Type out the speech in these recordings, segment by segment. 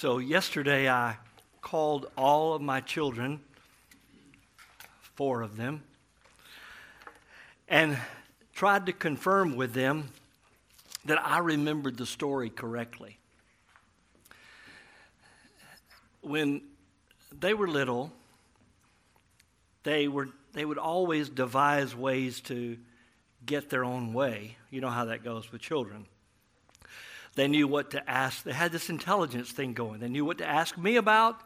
So, yesterday I called all of my children, four of them, and tried to confirm with them that I remembered the story correctly. When they were little, they, were, they would always devise ways to get their own way. You know how that goes with children. They knew what to ask. They had this intelligence thing going. They knew what to ask me about.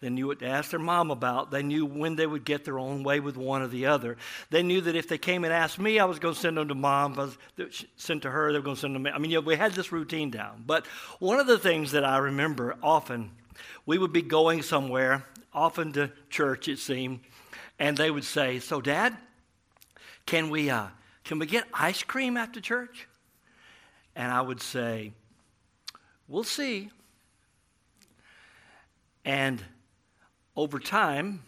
They knew what to ask their mom about. They knew when they would get their own way with one or the other. They knew that if they came and asked me, I was going to send them to mom. If I was sent to her, they were going to send them to me. I mean, we had this routine down. But one of the things that I remember often, we would be going somewhere, often to church, it seemed, and they would say, So, Dad, can we, uh, can we get ice cream after church? And I would say, We'll see. And over time,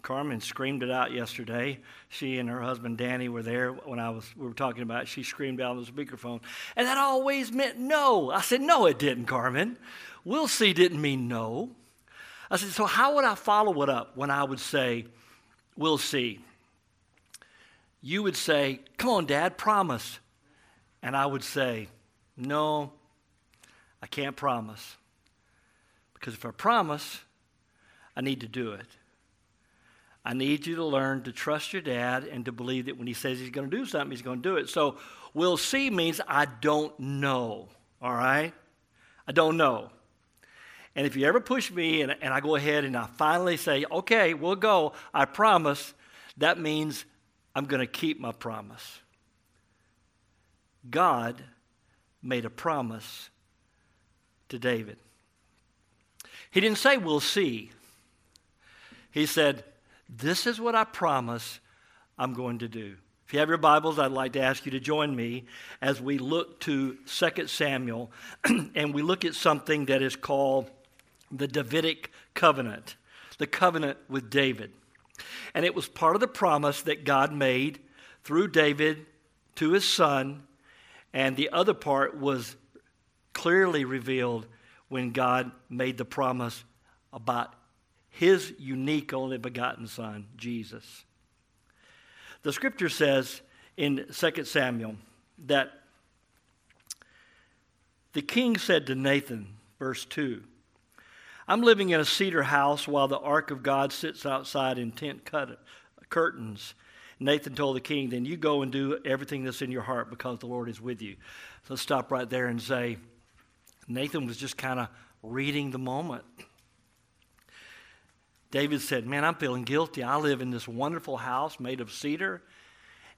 Carmen screamed it out yesterday. She and her husband Danny were there when I was we were talking about it. She screamed out on the speakerphone. And that always meant no. I said, No, it didn't, Carmen. We'll see didn't mean no. I said, So how would I follow it up when I would say, We'll see? You would say, Come on, Dad, promise. And I would say, No, I can't promise. Because if I promise, I need to do it. I need you to learn to trust your dad and to believe that when he says he's going to do something, he's going to do it. So, we'll see means I don't know, all right? I don't know. And if you ever push me and, and I go ahead and I finally say, okay, we'll go, I promise, that means I'm going to keep my promise. God made a promise to David. He didn't say, We'll see. He said, This is what I promise I'm going to do. If you have your Bibles, I'd like to ask you to join me as we look to 2 Samuel and we look at something that is called the Davidic covenant, the covenant with David. And it was part of the promise that God made through David to his son, and the other part was clearly revealed when God made the promise about his unique only begotten son, Jesus. The scripture says in 2 Samuel that the king said to Nathan, verse 2, I'm living in a cedar house while the ark of God sits outside in tent curtains. Nathan told the king, Then you go and do everything that's in your heart because the Lord is with you. So let's stop right there and say, Nathan was just kind of reading the moment. David said, Man, I'm feeling guilty. I live in this wonderful house made of cedar,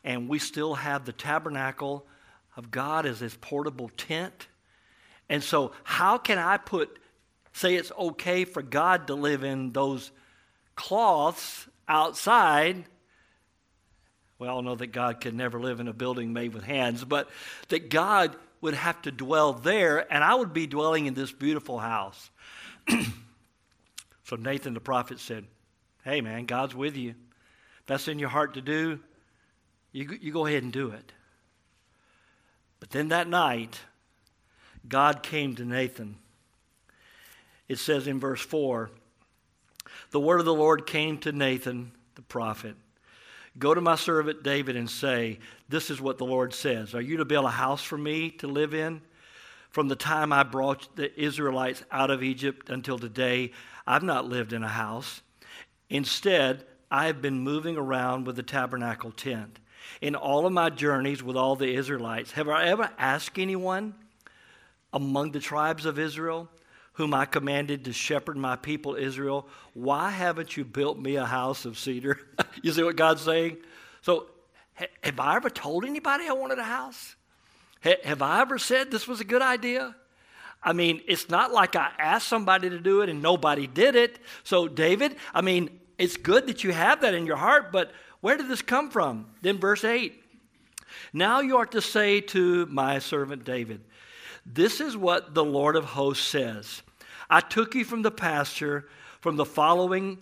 and we still have the tabernacle of God as this portable tent. And so, how can I put, say it's okay for God to live in those cloths outside? We all know that God can never live in a building made with hands, but that God would have to dwell there, and I would be dwelling in this beautiful house. so Nathan the prophet said, Hey, man, God's with you. If that's in your heart to do, you, you go ahead and do it. But then that night, God came to Nathan. It says in verse 4 The word of the Lord came to Nathan the prophet. Go to my servant David and say, This is what the Lord says. Are you to build a house for me to live in? From the time I brought the Israelites out of Egypt until today, I've not lived in a house. Instead, I have been moving around with the tabernacle tent. In all of my journeys with all the Israelites, have I ever asked anyone among the tribes of Israel? Whom I commanded to shepherd my people Israel, why haven't you built me a house of cedar? you see what God's saying? So, have I ever told anybody I wanted a house? have I ever said this was a good idea? I mean, it's not like I asked somebody to do it and nobody did it. So, David, I mean, it's good that you have that in your heart, but where did this come from? Then, verse 8 Now you are to say to my servant David, this is what the Lord of hosts says I took you from the pasture, from the following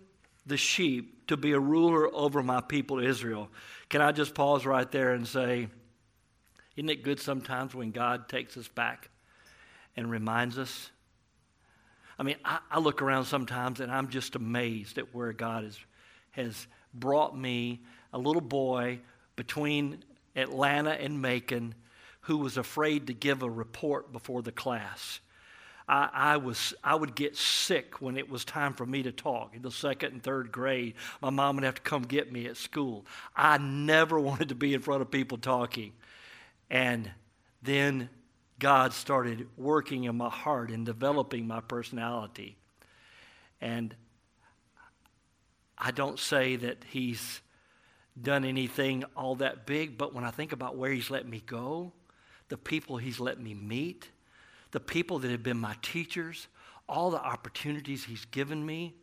the sheep, to be a ruler over my people Israel. Can I just pause right there and say, isn't it good sometimes when God takes us back and reminds us? I mean, I, I look around sometimes and I'm just amazed at where God has, has brought me, a little boy between Atlanta and Macon, who was afraid to give a report before the class. I, I, was, I would get sick when it was time for me to talk in the second and third grade. My mom would have to come get me at school. I never wanted to be in front of people talking. And then God started working in my heart and developing my personality. And I don't say that He's done anything all that big, but when I think about where He's let me go, the people He's let me meet, the people that have been my teachers, all the opportunities He's given me.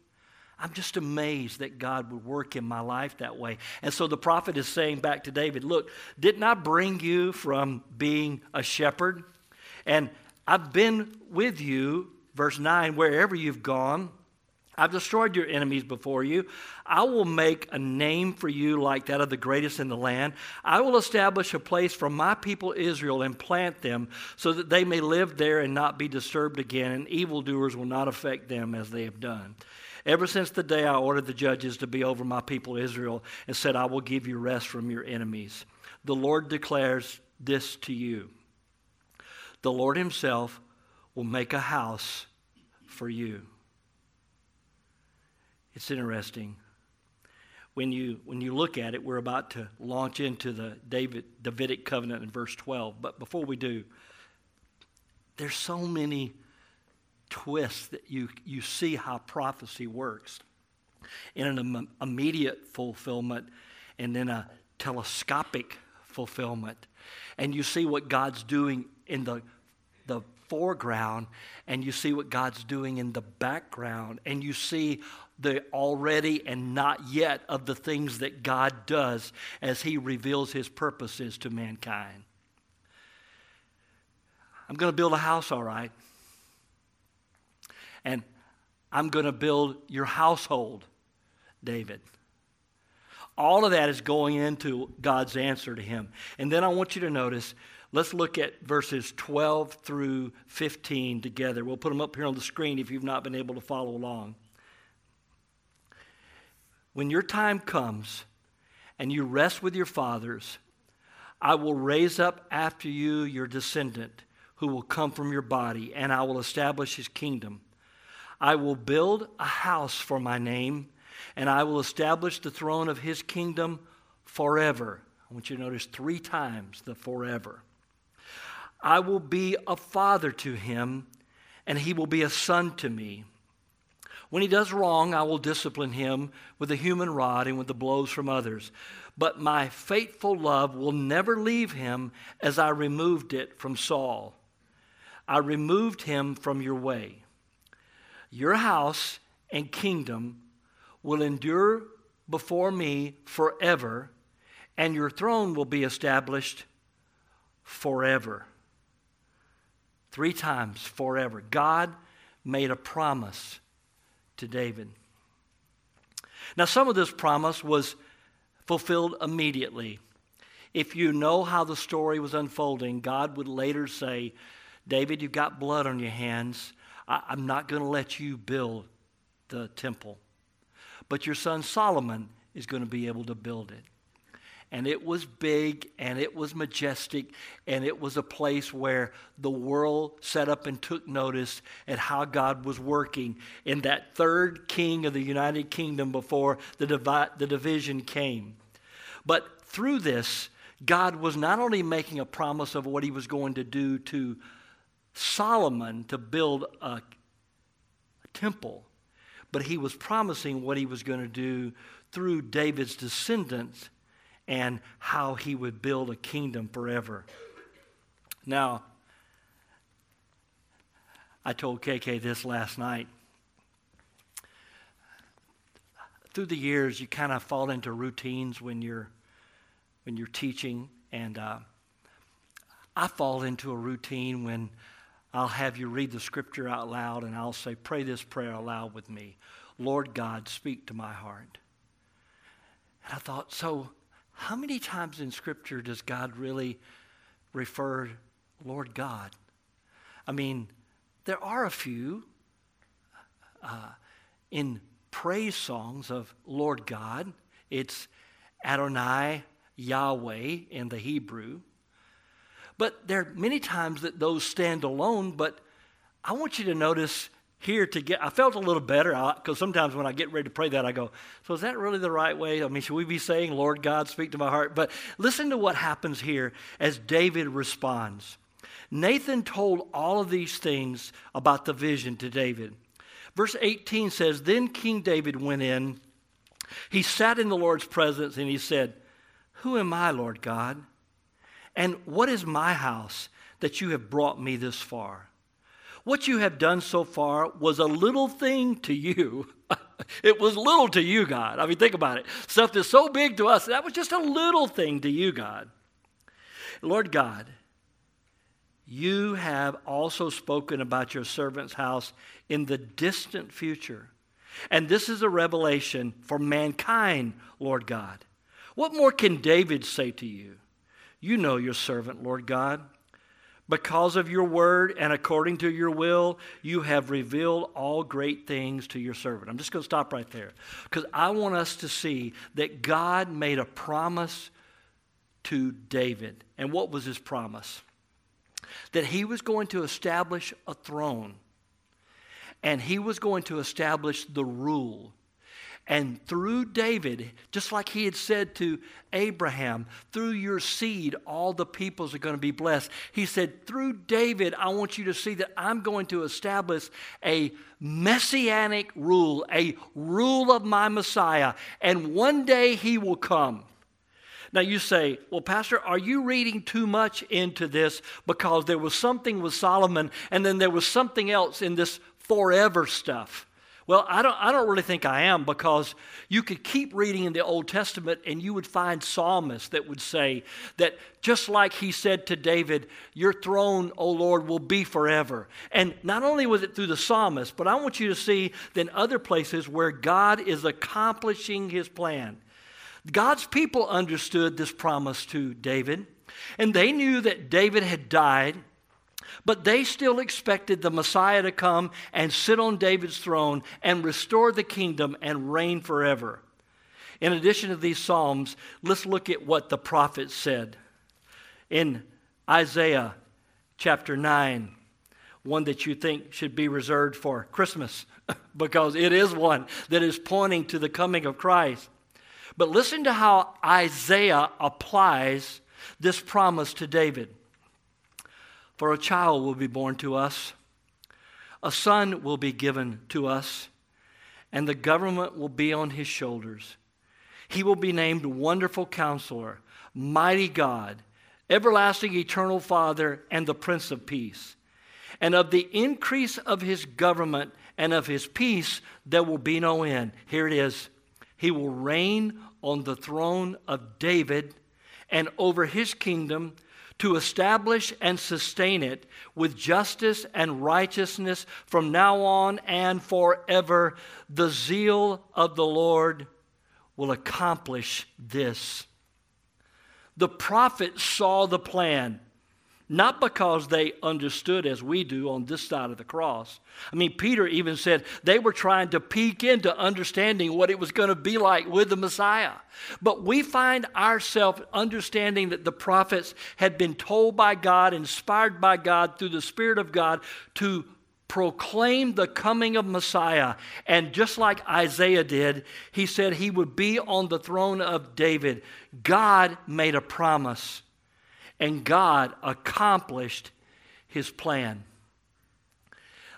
I'm just amazed that God would work in my life that way. And so the prophet is saying back to David, Look, didn't I bring you from being a shepherd? And I've been with you, verse 9, wherever you've gone. I've destroyed your enemies before you. I will make a name for you like that of the greatest in the land. I will establish a place for my people Israel and plant them so that they may live there and not be disturbed again, and evildoers will not affect them as they have done. Ever since the day I ordered the judges to be over my people Israel and said, I will give you rest from your enemies, the Lord declares this to you The Lord Himself will make a house for you. It's interesting. When you, when you look at it, we're about to launch into the David, Davidic covenant in verse 12. But before we do, there's so many twists that you, you see how prophecy works in an immediate fulfillment and then a telescopic fulfillment. And you see what God's doing in the, the foreground, and you see what God's doing in the background, and you see the already and not yet of the things that God does as He reveals His purposes to mankind. I'm going to build a house, all right. And I'm going to build your household, David. All of that is going into God's answer to him. And then I want you to notice, let's look at verses 12 through 15 together. We'll put them up here on the screen if you've not been able to follow along when your time comes and you rest with your fathers, I will raise up after you your descendant who will come from your body, and I will establish his kingdom. I will build a house for my name, and I will establish the throne of his kingdom forever. I want you to notice three times the forever. I will be a father to him, and he will be a son to me. When he does wrong, I will discipline him with a human rod and with the blows from others. But my faithful love will never leave him as I removed it from Saul. I removed him from your way. Your house and kingdom will endure before me forever, and your throne will be established forever. Three times forever. God made a promise to David. Now, some of this promise was fulfilled immediately. If you know how the story was unfolding, God would later say, David, you've got blood on your hands. I- am not going to let you build the temple. But your son Solomon is going to be able to build it and it was big and it was majestic and it was a place where the world set up and took notice at how God was working in that third king of the United Kingdom before the, divi- the division came. But through this, God was not only making a promise of what he was going to do to Solomon to build a, a temple, but he was promising what he was going to do through David's descendants and how he would build a kingdom forever. Now, I told KK this last night. Through the years, you kind of fall into routines when you're when you're teaching, and uh, I fall into a routine when I'll have you read the scripture out loud, and I'll say, "Pray this prayer aloud with me." Lord God, speak to my heart. And I thought, so how many times in Scripture does God really refer Lord God? I mean, there are a few. uh, in praise songs of Lord God. It's Adonai Yahweh in the Hebrew. But there are many times that those stand alone, but I want you to notice here to get, I felt a little better because sometimes when I get ready to pray that, I go, so is that really the right way? I mean, should we be saying, Lord God, speak to my heart? But listen to what happens here as David responds. Nathan told all of these things about the vision to David. Verse 18 says, Then King David went in. He sat in the Lord's presence and he said, Who am I, Lord God? And what is my house that you have brought me this far? What you have done so far was a little thing to you. it was little to you, God. I mean, think about it. Stuff that's so big to us, that was just a little thing to you, God. Lord God, you have also spoken about your servant's house in the distant future. And this is a revelation for mankind, Lord God. What more can David say to you? You know your servant, Lord God. Because of your word and according to your will, you have revealed all great things to your servant. I'm just going to stop right there because I want us to see that God made a promise to David. And what was his promise? That he was going to establish a throne and he was going to establish the rule and through David, just like he had said to Abraham, through your seed, all the peoples are going to be blessed. He said, Through David, I want you to see that I'm going to establish a messianic rule, a rule of my Messiah, and one day he will come. Now you say, well, Pastor, are you reading too much into this because there was something with Solomon and then there was something else in this forever stuff? Well, I don't, I don't really think I am because you could keep reading in the Old Testament and you would find psalmists that would say that just like he said to David, Your throne, O Lord, will be forever. And not only was it through the psalmist, but I want you to see then other places where God is accomplishing his plan. God's people understood this promise to David, and they knew that David had died but they still expected the Messiah to come and sit on David's throne and restore the kingdom and reign forever. In addition to these Psalms, let's look at what the prophet said. In Isaiah chapter 9, one that you think should be reserved for Christmas, because it is one that is pointing to the coming of Christ. But listen to how Isaiah applies this promise to David. For a child will be born to us, a son will be given to us, and the government will be on his shoulders. He will be named Wonderful Counselor, Mighty God, Everlasting Eternal Father, and the Prince of Peace. And of the increase of his government and of his peace, there will be no end. Here it is. He will reign on the throne of David and over his kingdom to establish and sustain it with justice and righteousness from now on and forever. The zeal of the Lord will accomplish this. The prophet saw the plan not because they understood as we do on this side of the cross. I mean, Peter even said they were trying to peek into understanding what it was going to be like with the Messiah. But we find ourselves understanding that the prophets had been told by God, inspired by God through the Spirit of God to proclaim the coming of Messiah. And just like Isaiah did, he said he would be on the throne of David. God made a promise and God accomplished his plan.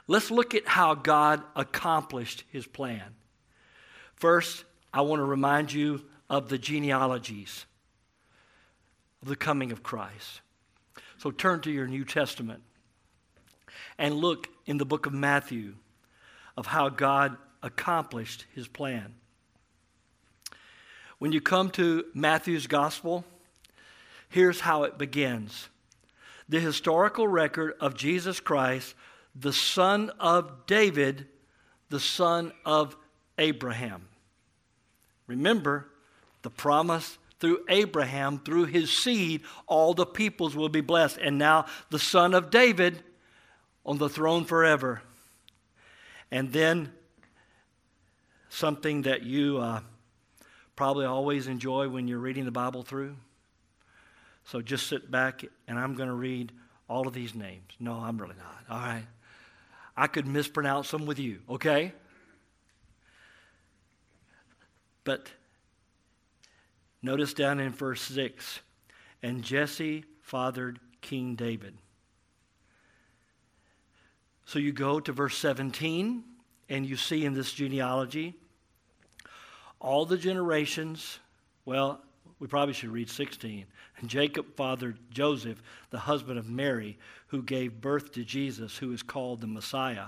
Let's look at how God accomplished his plan. First, I want to remind you of the genealogies of the coming of Christ. So turn to your New Testament and look in the book of Matthew of how God accomplished his plan. When you come to Matthew's gospel, Here's how it begins the historical record of Jesus Christ, the son of David, the son of Abraham. Remember the promise through Abraham, through his seed, all the peoples will be blessed. And now the son of David on the throne forever. And then something that you uh, probably always enjoy when you're reading the Bible through? So just sit back and I'm going to read all of these names. No, I'm really not. All right. I could mispronounce them with you, okay? But notice down in verse 6 and Jesse fathered King David. So you go to verse 17, and you see in this genealogy all the generations. Well, we probably should read 16. And Jacob fathered Joseph, the husband of Mary, who gave birth to Jesus, who is called the Messiah.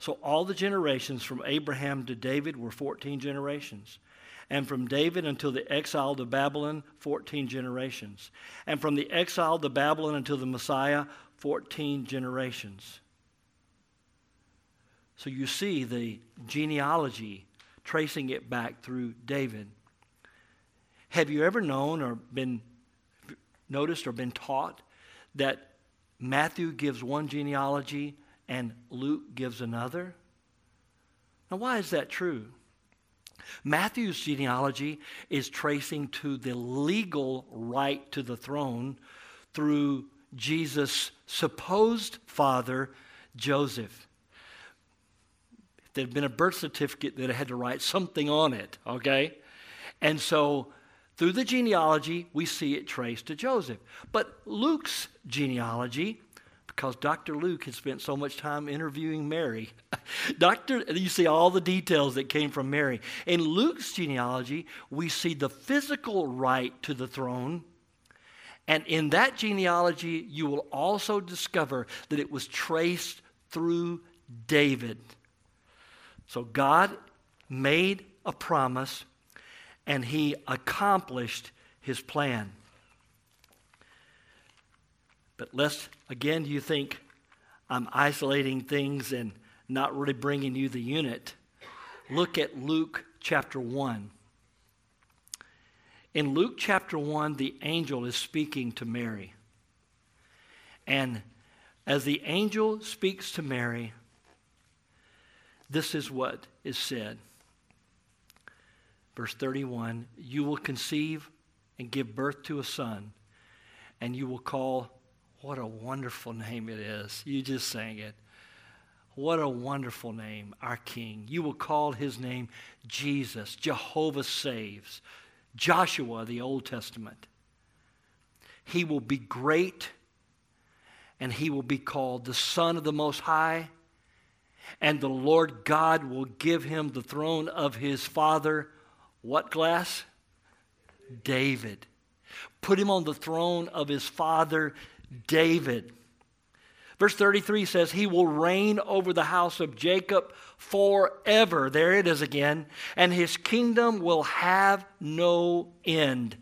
So all the generations from Abraham to David were 14 generations. And from David until the exile to Babylon, 14 generations. And from the exile to Babylon until the Messiah, 14 generations. So you see the genealogy tracing it back through David. Have you ever known or been noticed or been taught that Matthew gives one genealogy and Luke gives another? Now, why is that true? Matthew's genealogy is tracing to the legal right to the throne through Jesus' supposed father, Joseph. If there'd been a birth certificate that had to write something on it, okay? And so through the genealogy, we see it traced to Joseph. But Luke's genealogy, because Dr. Luke had spent so much time interviewing Mary, Dr. You see all the details that came from Mary. In Luke's genealogy, we see the physical right to the throne and in that genealogy, you will also discover that it was traced through David. So God made a promise and he accomplished his plan. But lest, again, you think I'm isolating things and not really bringing you the unit, look at Luke chapter 1. In Luke chapter 1, the angel is speaking to Mary. And as the angel speaks to Mary, this is what is said. Verse 31 You will conceive and give birth to a son, and you will call, what a wonderful name it is. You just sang it. What a wonderful name, our King. You will call his name Jesus. Jehovah saves. Joshua, the Old Testament. He will be great and he will be called the Son of the Most High. And the Lord God will give him the throne of his father. What glass? David. Put him on the throne of his father, David. Verse 33 says, He will reign over the house of Jacob forever. There it is again. And his kingdom will have no end.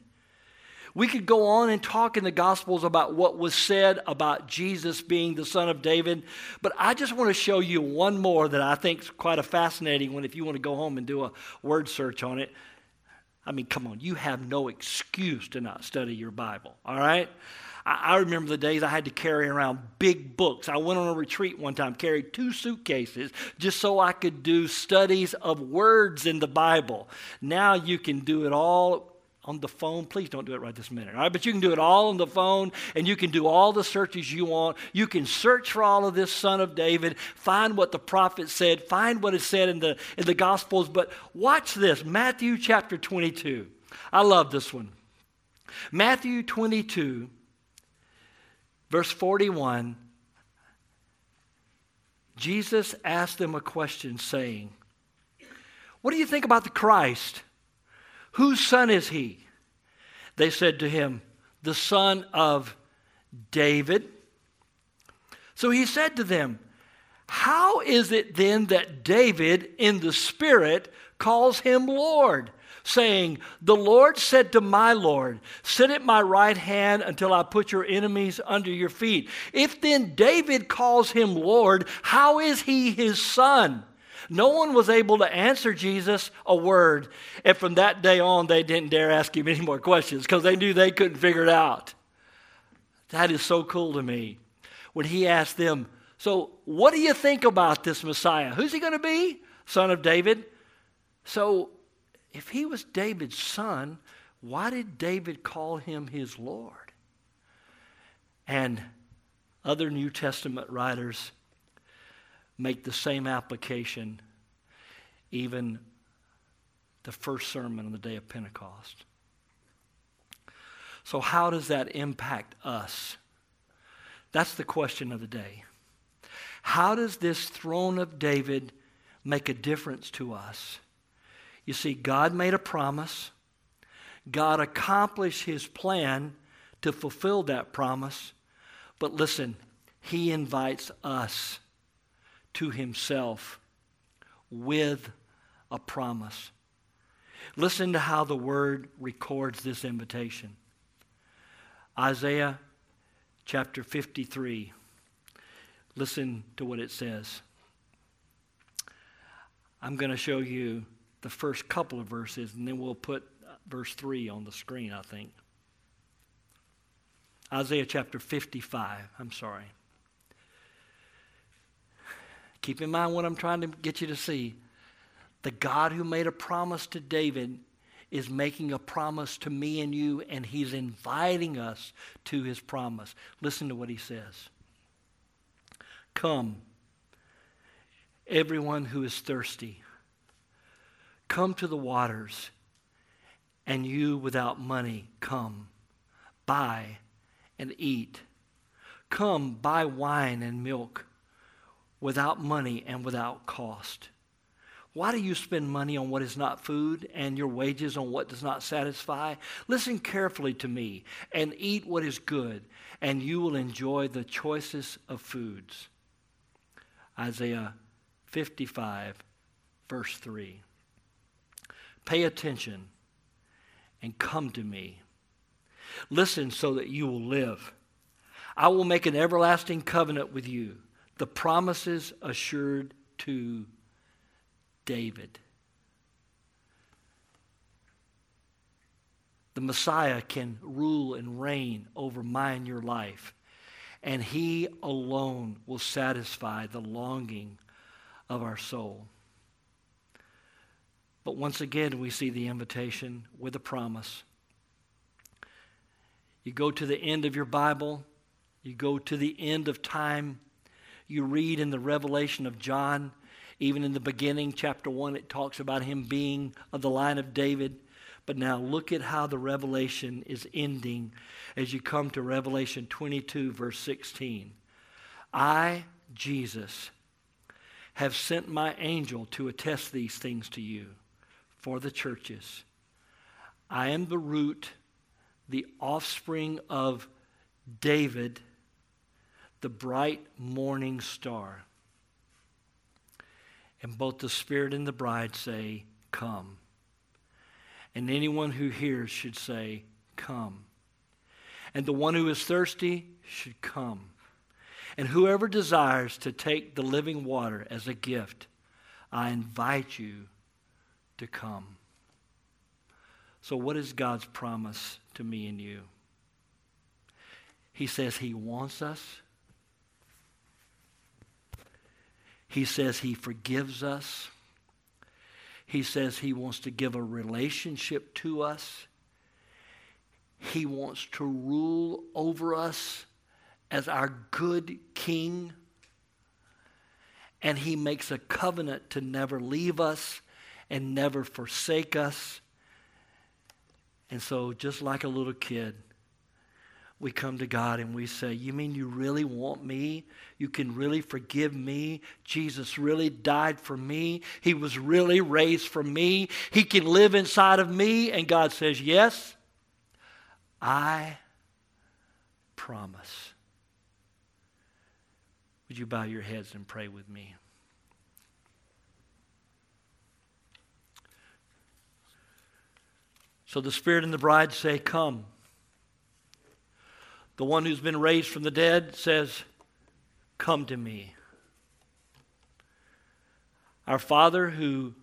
We could go on and talk in the Gospels about what was said about Jesus being the son of David, but I just want to show you one more that I think is quite a fascinating one if you want to go home and do a word search on it. I mean, come on, you have no excuse to not study your Bible, all right? I, remember the days I had to carry around big books. I went on a retreat one time, carried two suitcases just so I could do studies of words in the Bible. Now you can do it all on the phone. Please don't do it right this minute, all right? But you can do it all on the phone and you can do all the searches you want. You can search for all of this son of David, find what the prophet said, find what is said in the, in the Gospels. But watch this Matthew chapter 22. I love this one. Matthew 22, Verse 41 Jesus asked them a question, saying, What do you think about the Christ? Whose son is he? They said to him, The son of David. So he said to them, How is it then that David in the Spirit calls him Lord? saying, The Lord said to my Lord, Sit at my right hand until I put your enemies under your feet. If then David calls him Lord, how is he his son? No one was able to answer Jesus a word. And from that day on, they didn't dare ask him any more questions because they knew they couldn't figure it out. That is so cool to me. When he asked them, So, what do you think about this Messiah? Who's he going to be? Son of David? So, if he was David's son, why did David call him his Lord? And other New Testament writers make the same application, even the first sermon on the day of Pentecost. So, how does that impact us? That's the question of the day. How does this throne of David make a difference to us? You see, God made a promise. God accomplished his plan to fulfill that promise. But listen, he invites us to himself with a promise. Listen to how the word records this invitation. Isaiah chapter 53. Listen to what it says. I'm going to show you the first couple of verses, and then we'll put verse 3 on the screen, I think. Isaiah chapter 55. I'm sorry. Keep in mind what I'm trying to get you to see. The God who made a promise to David is making a promise to me and you, and he's inviting us to his promise. Listen to what he says Come, everyone who is thirsty, come to the waters, and you without money, come, buy and eat. Come, buy wine and milk without money and without cost. Why do you spend money on what is not food and your wages on what does not satisfy? Listen carefully to me and eat what is good, and you will enjoy the choicest of foods. Isaiah 55, verse 3. Pay attention and come to me. Listen so that you will live. I will make an everlasting covenant with you, the promises assured to David. The Messiah can rule and reign over my and your life, and He alone will satisfy the longing of our soul. But once again, we see the invitation with a promise. You go to the end of your Bible, you go to the end of time, you read in the revelation of John even in the beginning, chapter 1, it talks about him being of the line of David. But now look at how the revelation is ending as you come to Revelation 22, verse 16. I, Jesus, have sent my angel to attest these things to you for the churches. I am the root, the offspring of David, the bright morning star. And both the Spirit and the bride say, Come. And anyone who hears should say, Come. And the one who is thirsty should come. And whoever desires to take the living water as a gift, I invite you to come. So, what is God's promise to me and you? He says He wants us He says He forgives us. He says He wants to give a relationship to us. He wants to rule over us as our good King. And He makes a covenant to never leave us and never forsake us. And so, just like a little kid, we come to God and we say, You mean you really want me? You can really forgive me? Jesus really died for me. He was really raised for me. He can live inside of me. And God says, Yes, I promise. Would you bow your heads and pray with me? So the Spirit and the bride say, Come. The one who's been raised from the dead says, Come to me. Our Father who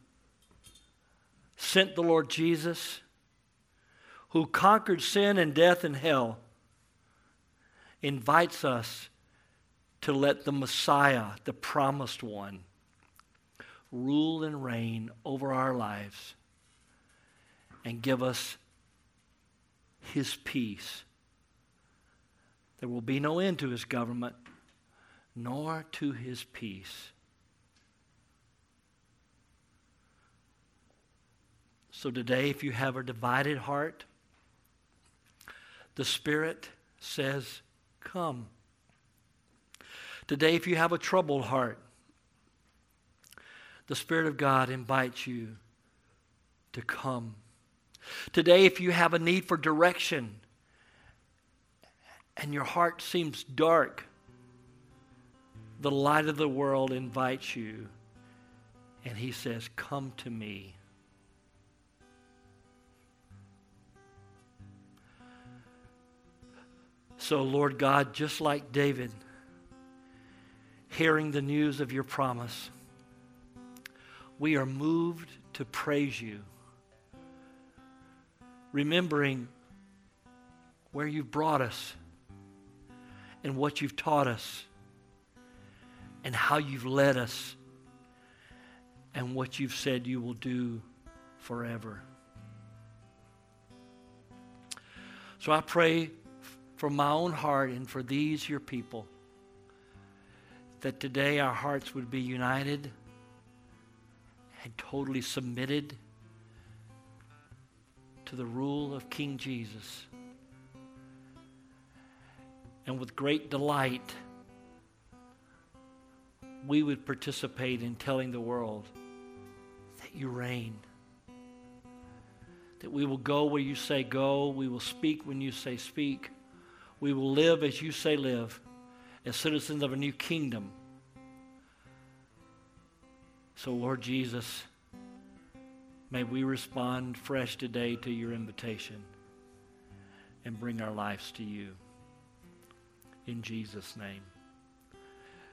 sent the Lord Jesus, who conquered sin and death and hell, invites us to let the Messiah, the promised one, rule and reign over our lives and give us his peace. There will be no end to his government, nor to his peace. So today, if you have a divided heart, the Spirit says, Come. Today, if you have a troubled heart, the Spirit of God invites you to come. Today, if you have a need for direction and your heart seems dark, the light of the world invites you and he says, Come to me. So, Lord God, just like David, hearing the news of your promise, we are moved to praise you, remembering where you've brought us and what you've taught us and how you've led us and what you've said you will do forever. So I pray for my own heart and for these, your people, that today our hearts would be united and totally submitted to the rule of King Jesus. And with great delight, we would participate in telling the world that you reign. That we will go where you say go, we will speak when you say speak, we will live as you say live, as citizens of a new kingdom so, Lord Jesus, may we respond fresh today to your invitation and bring our lives to you. In Jesus' name.